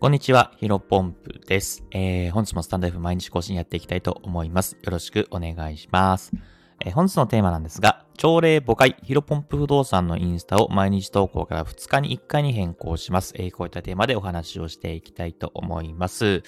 こんにちは、ヒロポンプです。えー、本日もスタンド F 毎日更新やっていきたいと思います。よろしくお願いします。えー、本日のテーマなんですが、朝礼5回、ヒロポンプ不動産のインスタを毎日投稿から2日に1回に変更します。えー、こういったテーマでお話をしていきたいと思います。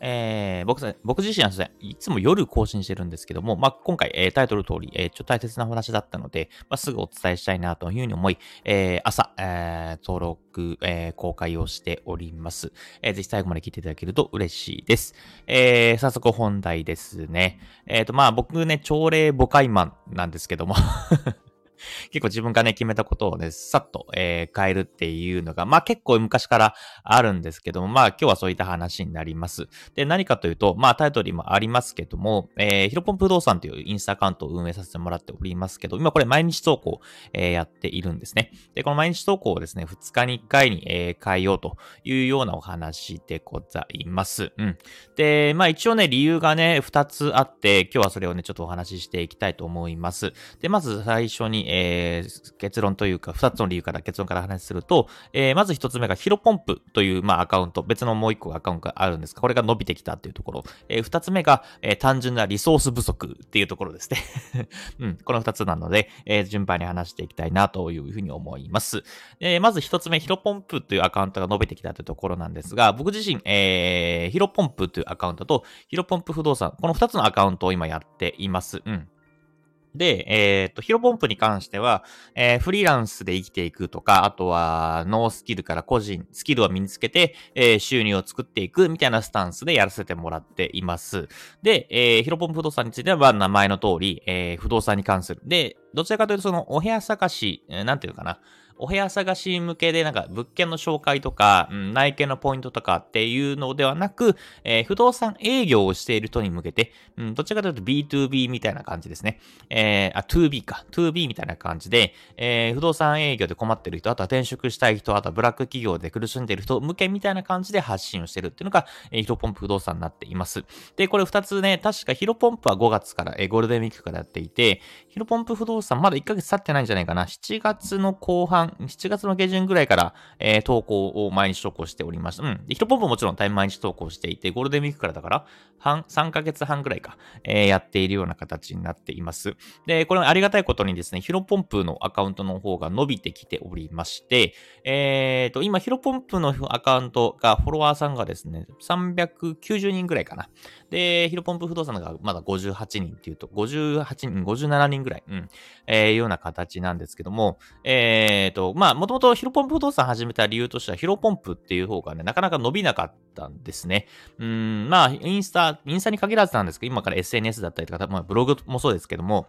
えー、僕僕自身はですね、いつも夜更新してるんですけども、まあ、今回、えー、タイトル通り、えー、ちょっと大切な話だったので、まあ、すぐお伝えしたいなというふうに思い、えー、朝、えー、登録、えー、公開をしております。えー、ぜひ最後まで聞いていただけると嬉しいです。えー、早速本題ですね。えっ、ー、と、まあ、僕ね、朝礼母会マンなんですけども 結構自分がね、決めたことをね、さっと、えー、変えるっていうのが、まあ結構昔からあるんですけども、まあ今日はそういった話になります。で、何かというと、まあタイトルにもありますけども、えー、ヒロポン不動産というインスタアカウントを運営させてもらっておりますけど、今これ毎日投稿、えー、やっているんですね。で、この毎日投稿をですね、2日に1回に、えー、変えようというようなお話でございます。うん。で、まあ一応ね、理由がね、2つあって、今日はそれをね、ちょっとお話ししていきたいと思います。で、まず最初に、えー、結論というか、二つの理由から結論から話すると、えー、まず一つ目がヒロポンプという、まあ、アカウント、別のもう一個アカウントがあるんですが、これが伸びてきたっていうところ。えー、二つ目が、え、単純なリソース不足っていうところですね。うん、この二つなので、え、順番に話していきたいなというふうに思います。え、まず一つ目、ヒロポンプというアカウントが伸びてきたというところなんですが、僕自身、えー、ヒロポンプというアカウントと、ヒロポンプ不動産、この二つのアカウントを今やっています。うん。で、えっ、と、ヒロポンプに関しては、えー、フリーランスで生きていくとか、あとは、ノースキルから個人、スキルを身につけて、えー、収入を作っていくみたいなスタンスでやらせてもらっています。で、えー、ヒロポンプ不動産については、名前の通り、えー、不動産に関する。で、どちらかというと、その、お部屋探し、えー、なんていうかな、お部屋探し向けでなんか物件の紹介とか、うん、内見のポイントとかっていうのではなく、えー、不動産営業をしている人に向けて、うん、どちらかというと B2B みたいな感じですね。えー、あ、2B か。2B みたいな感じで、えー、不動産営業で困ってる人、あとは転職したい人、あとはブラック企業で苦しんでる人向けみたいな感じで発信をしてるっていうのが、えー、ヒロポンプ不動産になっています。で、これ2つね、確かヒロポンプは5月から、えー、ゴールデンウィークからやっていて、ヒロポンプ不動産まだ1ヶ月経ってないんじゃないかな。7月の後半、7月の下旬ぐらいから、えー、投稿を毎日投稿しておりました。うん。で、ヒロポンプもちろんタイム毎日投稿していて、ゴールデンウィークからだから、半、3ヶ月半ぐらいか、えー、やっているような形になっています。で、これありがたいことにですね、ヒロポンプのアカウントの方が伸びてきておりまして、えーと、今、ヒロポンプのアカウントが、フォロワーさんがですね、390人ぐらいかな。で、ヒロポンプ不動産がまだ58人っていうと、58人、57人ぐらい、うん、えー、ような形なんですけども、えーと、まあ、もともとヒロポンプ不動産始めた理由としては、ヒロポンプっていう方がね、なかなか伸びなかったんですね。うん、まあ、インスタ、インスタに限らずなんですけど、今から SNS だったりとか、まあ、ブログもそうですけども、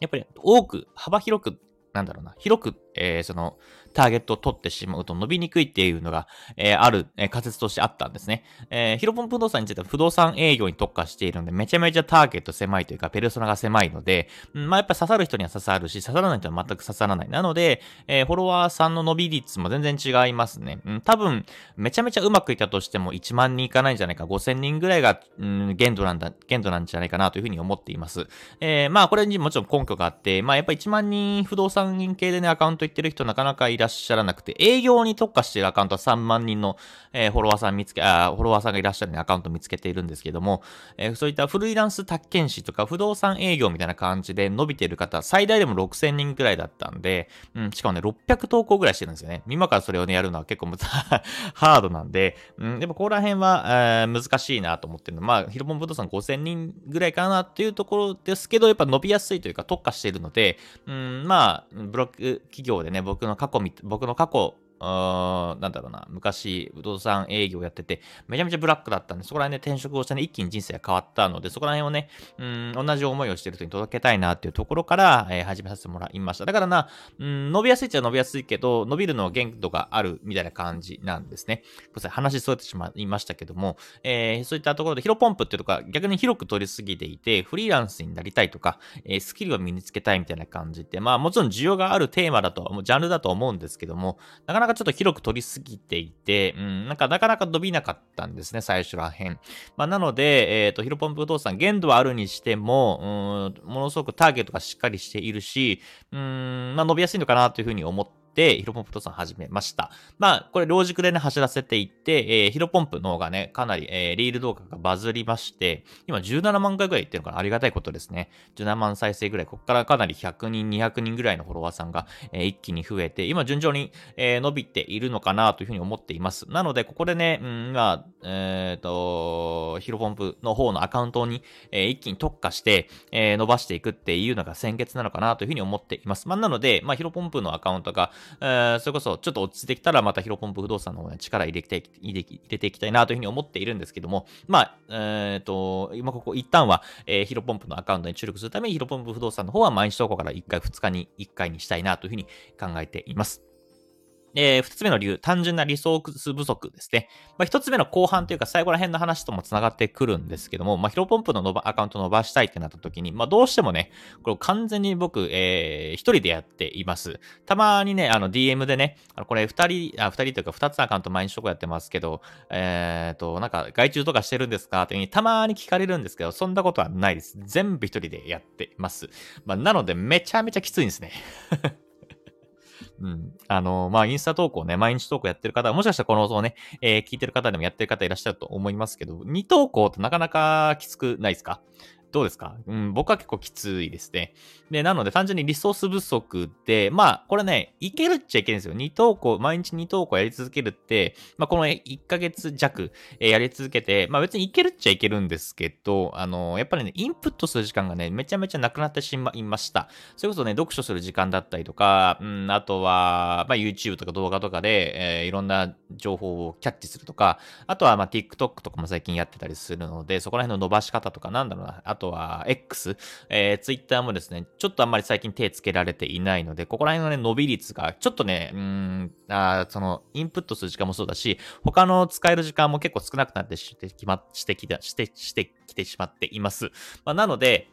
やっぱり多く、幅広く、なんだろうな、広く、えー、その、ターゲットを取ってしまうと伸びにくいっていうのが、えー、ある、えー、仮説としてあったんですね。えー、ヒロポン不動産については不動産営業に特化しているので、めちゃめちゃターゲット狭いというか、ペルソナが狭いので、うん、まあやっぱ刺さる人には刺さるし、刺さらない人は全く刺さらない。なので、えー、フォロワーさんの伸び率も全然違いますね。うん、多分、めちゃめちゃうまくいったとしても1万人いかないんじゃないか、5000人ぐらいが、うん、限度なんだ、限度なんじゃないかなというふうに思っています。えー、まあこれにもちろん根拠があって、まあやっぱ1万人不動産系でね、アカウント行ってる人なかなかいらっしゃらなくて、営業に特化しているアカウントは3万人の、えー、フォロワーさん見つけ、あフォロワーさんがいらっしゃる、アカウント見つけているんですけども、えー、そういったフリーランス宅建士とか不動産営業みたいな感じで伸びている方、最大でも6000人くらいだったんで、うん、しかもね、600投稿ぐらいしてるんですよね。今からそれをね、やるのは結構 ハードなんで、うん、でもここら辺は、えー、難しいなと思ってるの。まあ、ヒロポン不動産5000人ぐらいかなっていうところですけど、やっぱ伸びやすいというか特化しているので、うん、まあ、ブロック企業でね、僕の過去、僕の過去あなんだろうな、昔、不動産営業やってて、めちゃめちゃブラックだったんで、そこら辺で転職をしてね、一気に人生が変わったので、そこら辺をね、うん、同じ思いをしてる人に届けたいなっていうところから、えー、始めさせてもらいました。だからな、うん、伸びやすいっちゃ伸びやすいけど、伸びるのは限度があるみたいな感じなんですね。ごめんなさい、話そうやってしまいましたけども、えー、そういったところで、ヒロポンプっていうとか、逆に広く取りすぎていて、フリーランスになりたいとか、えー、スキルを身につけたいみたいな感じって、まあもちろん需要があるテーマだと、ジャンルだと思うんですけども、なかなかちょっと広く取りすぎていて、うん、なんかなかなか伸びなかったんですね、最初らへん。まあ、なので、えっ、ー、と、ヒロポンプ不動産、限度はあるにしても、うん、ものすごくターゲットがしっかりしているし、うん、まあ、伸びやすいのかなというふうに思って、ヒロポンプ不動産始めました。まあ、これ、ロジ軸でね、走らせていって、えー、ヒロポンプの方がね、かなり、えー、リール動画がバズりまして、今17万回ぐらいいってるのかな？ありがたいことですね。17万再生ぐらい、ここからかなり100人、200人ぐらいのフォロワーさんが、えー、一気に増えて、今順調に、えー、伸びているのかなというふうに思っています。なので、ここでね、うん、まあ、えっ、ー、と、ヒロポンプの方のアカウントに、えー、一気に特化して、えー、伸ばしていくっていうのが先決なのかなというふうに思っています。まあ、なので、まあ、ヒロポンプのアカウントが、えー、それこそちょっと落ち着いてきたら、またヒロポンプ不動産の方に力入れて、入れていきたいなというふうに思っているんですけども、まあ、えっ、ー、と、今ここ一旦は、えー、ヒロポンプのアカウントに注力するために、ヒロポンプ不動産の方は毎日投稿から1回、2日に1回にしたいなというふうに考えています。えー、二つ目の理由、単純なリソース不足ですね。まあ、一つ目の後半というか最後ら辺の話とも繋がってくるんですけども、まあ、ヒロポンプのアカウント伸ばしたいってなった時に、まあ、どうしてもね、これ完全に僕、えー、一人でやっています。たまにね、あの、DM でね、これ二人、あ、二人というか二つアカウント毎日とこやってますけど、えーと、なんか、外注とかしてるんですかっていうにたまに聞かれるんですけど、そんなことはないです。全部一人でやってます。まあ、なので、めちゃめちゃきついんですね。うん。あの、まあ、インスタ投稿ね、毎日投稿やってる方、もしかしたらこの音をね、えー、聞いてる方でもやってる方いらっしゃると思いますけど、2投稿ってなかなかきつくないですか？どうですか？うん、僕は結構きついですね。で、なので単純にリソース不足で、まあ、これね、いけるっちゃいけるんですよ。2投稿、毎日2投稿やり続けるって、まあ、この1ヶ月弱、え、やり続けて、まあ別にいけるっちゃいけるんですけど、あの、やっぱりね、インプットする時間がね、めちゃめちゃなくなってしまいました。それこそね、読書する時間だったりとか、うん、あとは、まあ YouTube とか動画とかで、えー、いろんな情報をキャッチするとか、あとはまあ TikTok とかも最近やってたりするので、そこら辺の伸ばし方とかなんだろうな、あととは X、えー、Twitter もですね、ちょっとあんまり最近手つけられていないので、ここら辺のね、伸び率がちょっとね、うん、あその、インプットする時間もそうだし、他の使える時間も結構少なくなってしてきま、してきた、して、してきてしまっています。まあ、なので、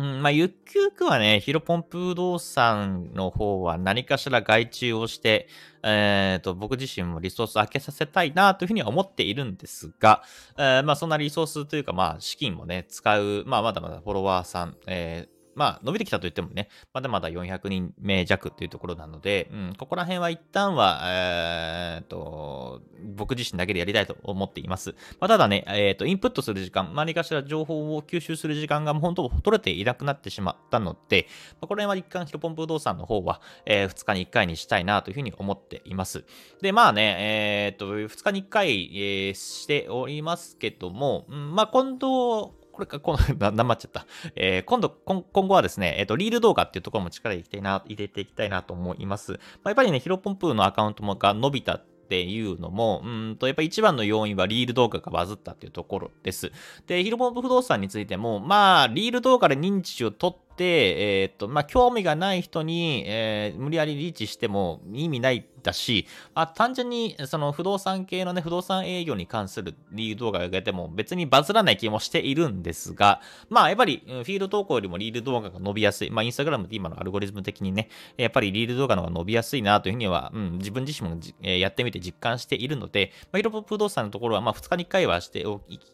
うん、まあ、ゆくゆくはね、ヒロポンプ不動産の方は何かしら外注をして、えっ、ー、と、僕自身もリソース開けさせたいなというふうには思っているんですが、えー、まあ、そんなリソースというか、まあ、資金もね、使う、まあ、まだまだフォロワーさん、えーまあ、伸びてきたと言ってもね、まだまだ400人目弱っていうところなので、うん、ここら辺は一旦は、えー、と、僕自身だけでやりたいと思っています。まあ、ただね、えー、と、インプットする時間、何かしら情報を吸収する時間がもう本当取れていなくなってしまったので、まあ、これは一貫ヒロポンプ不動産の方は、えー、2日に1回にしたいなというふうに思っています。で、まあね、えー、と、2日に1回、えー、しておりますけども、うん、まあ今度、これか、この、な、まっちゃった。えー、今度、今後はですね、えっ、ー、と、リール動画っていうところも力入れていな、入れていきたいなと思います。まあ、やっぱりね、ヒロポンプーのアカウントもが伸びたっていうのも、うんと、やっぱり一番の要因はリール動画がバズったっていうところです。で、ヒロポンプ不動産についても、まあ、リール動画で認知を取って、えー、っと、まあ、興味がない人に、えー、無理やりリーチしても意味ないだし、あ単純にその不動産系のね、不動産営業に関するリール動画を上げても別にバズらない気もしているんですが、まあやっぱりフィールド投稿よりもリール動画が伸びやすい。まあインスタグラムって今のアルゴリズム的にね、やっぱりリール動画の方が伸びやすいなというふうには、うん、自分自身もやってみて実感しているので、まあ、ヒロポ不動産のところはまあ2日に1回はして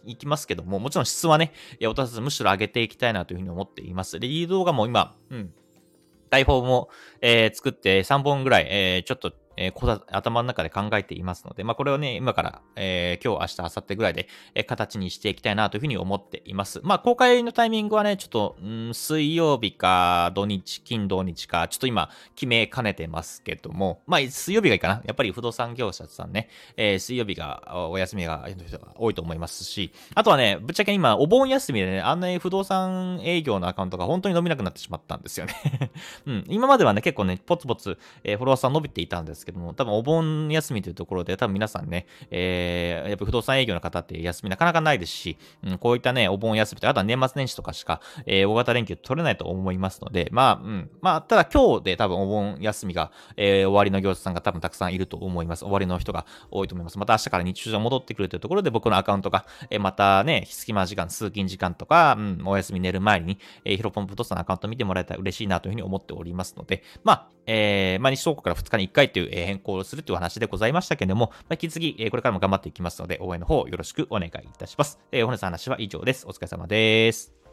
いきますけども、もちろん質はね、落とさずむしろ上げていきたいなというふうに思っています。リール動画も今、うん、台本も、えー、作って3本ぐらい、えー、ちょっとえー、頭の中で考えていますので、まあ、これをね、今から、えー、今日、明日、明後日ぐらいで、えー、形にしていきたいなというふうに思っています。まあ、公開のタイミングはね、ちょっと、ん水曜日か、土日、金土日か、ちょっと今、決めかねてますけども、まあ、水曜日がいいかな。やっぱり不動産業者さんね、えー、水曜日が、お休みが多いと思いますし、あとはね、ぶっちゃけ今、お盆休みでね、あんなに不動産営業のアカウントが本当に伸びなくなってしまったんですよね うん、今まではね、結構ね、ポツポツ、えー、フォロワーさん伸びていたんですけども、多分お盆休みというところで、多分皆さんね、えー、やっぱ不動産営業の方って休みなかなかないですし、うん、こういったね、お盆休みとか、あとは年末年始とかしか、えー、大型連休取れないと思いますので、まあ、うん、まあ、ただ今日で多分お盆休みが、えー、終わりの業者さんが多分たくさんいると思います。終わりの人が多いと思います。また明日から日中戻ってくるというところで、僕のアカウントが、えー、またね、隙間時間、通勤時間とか、うん、お休み寝る前に、えー、ヒロポンプ不動産のアカウント見てもらえたら嬉しいなというふうに思っておりますので、まあ、えー、毎日投稿から2日に1回という変更するという話でございましたけれども、まあ、引き続き、えこれからも頑張っていきますので、応援の方よろしくお願いいたします。えー、本日の話は以上です。お疲れ様です。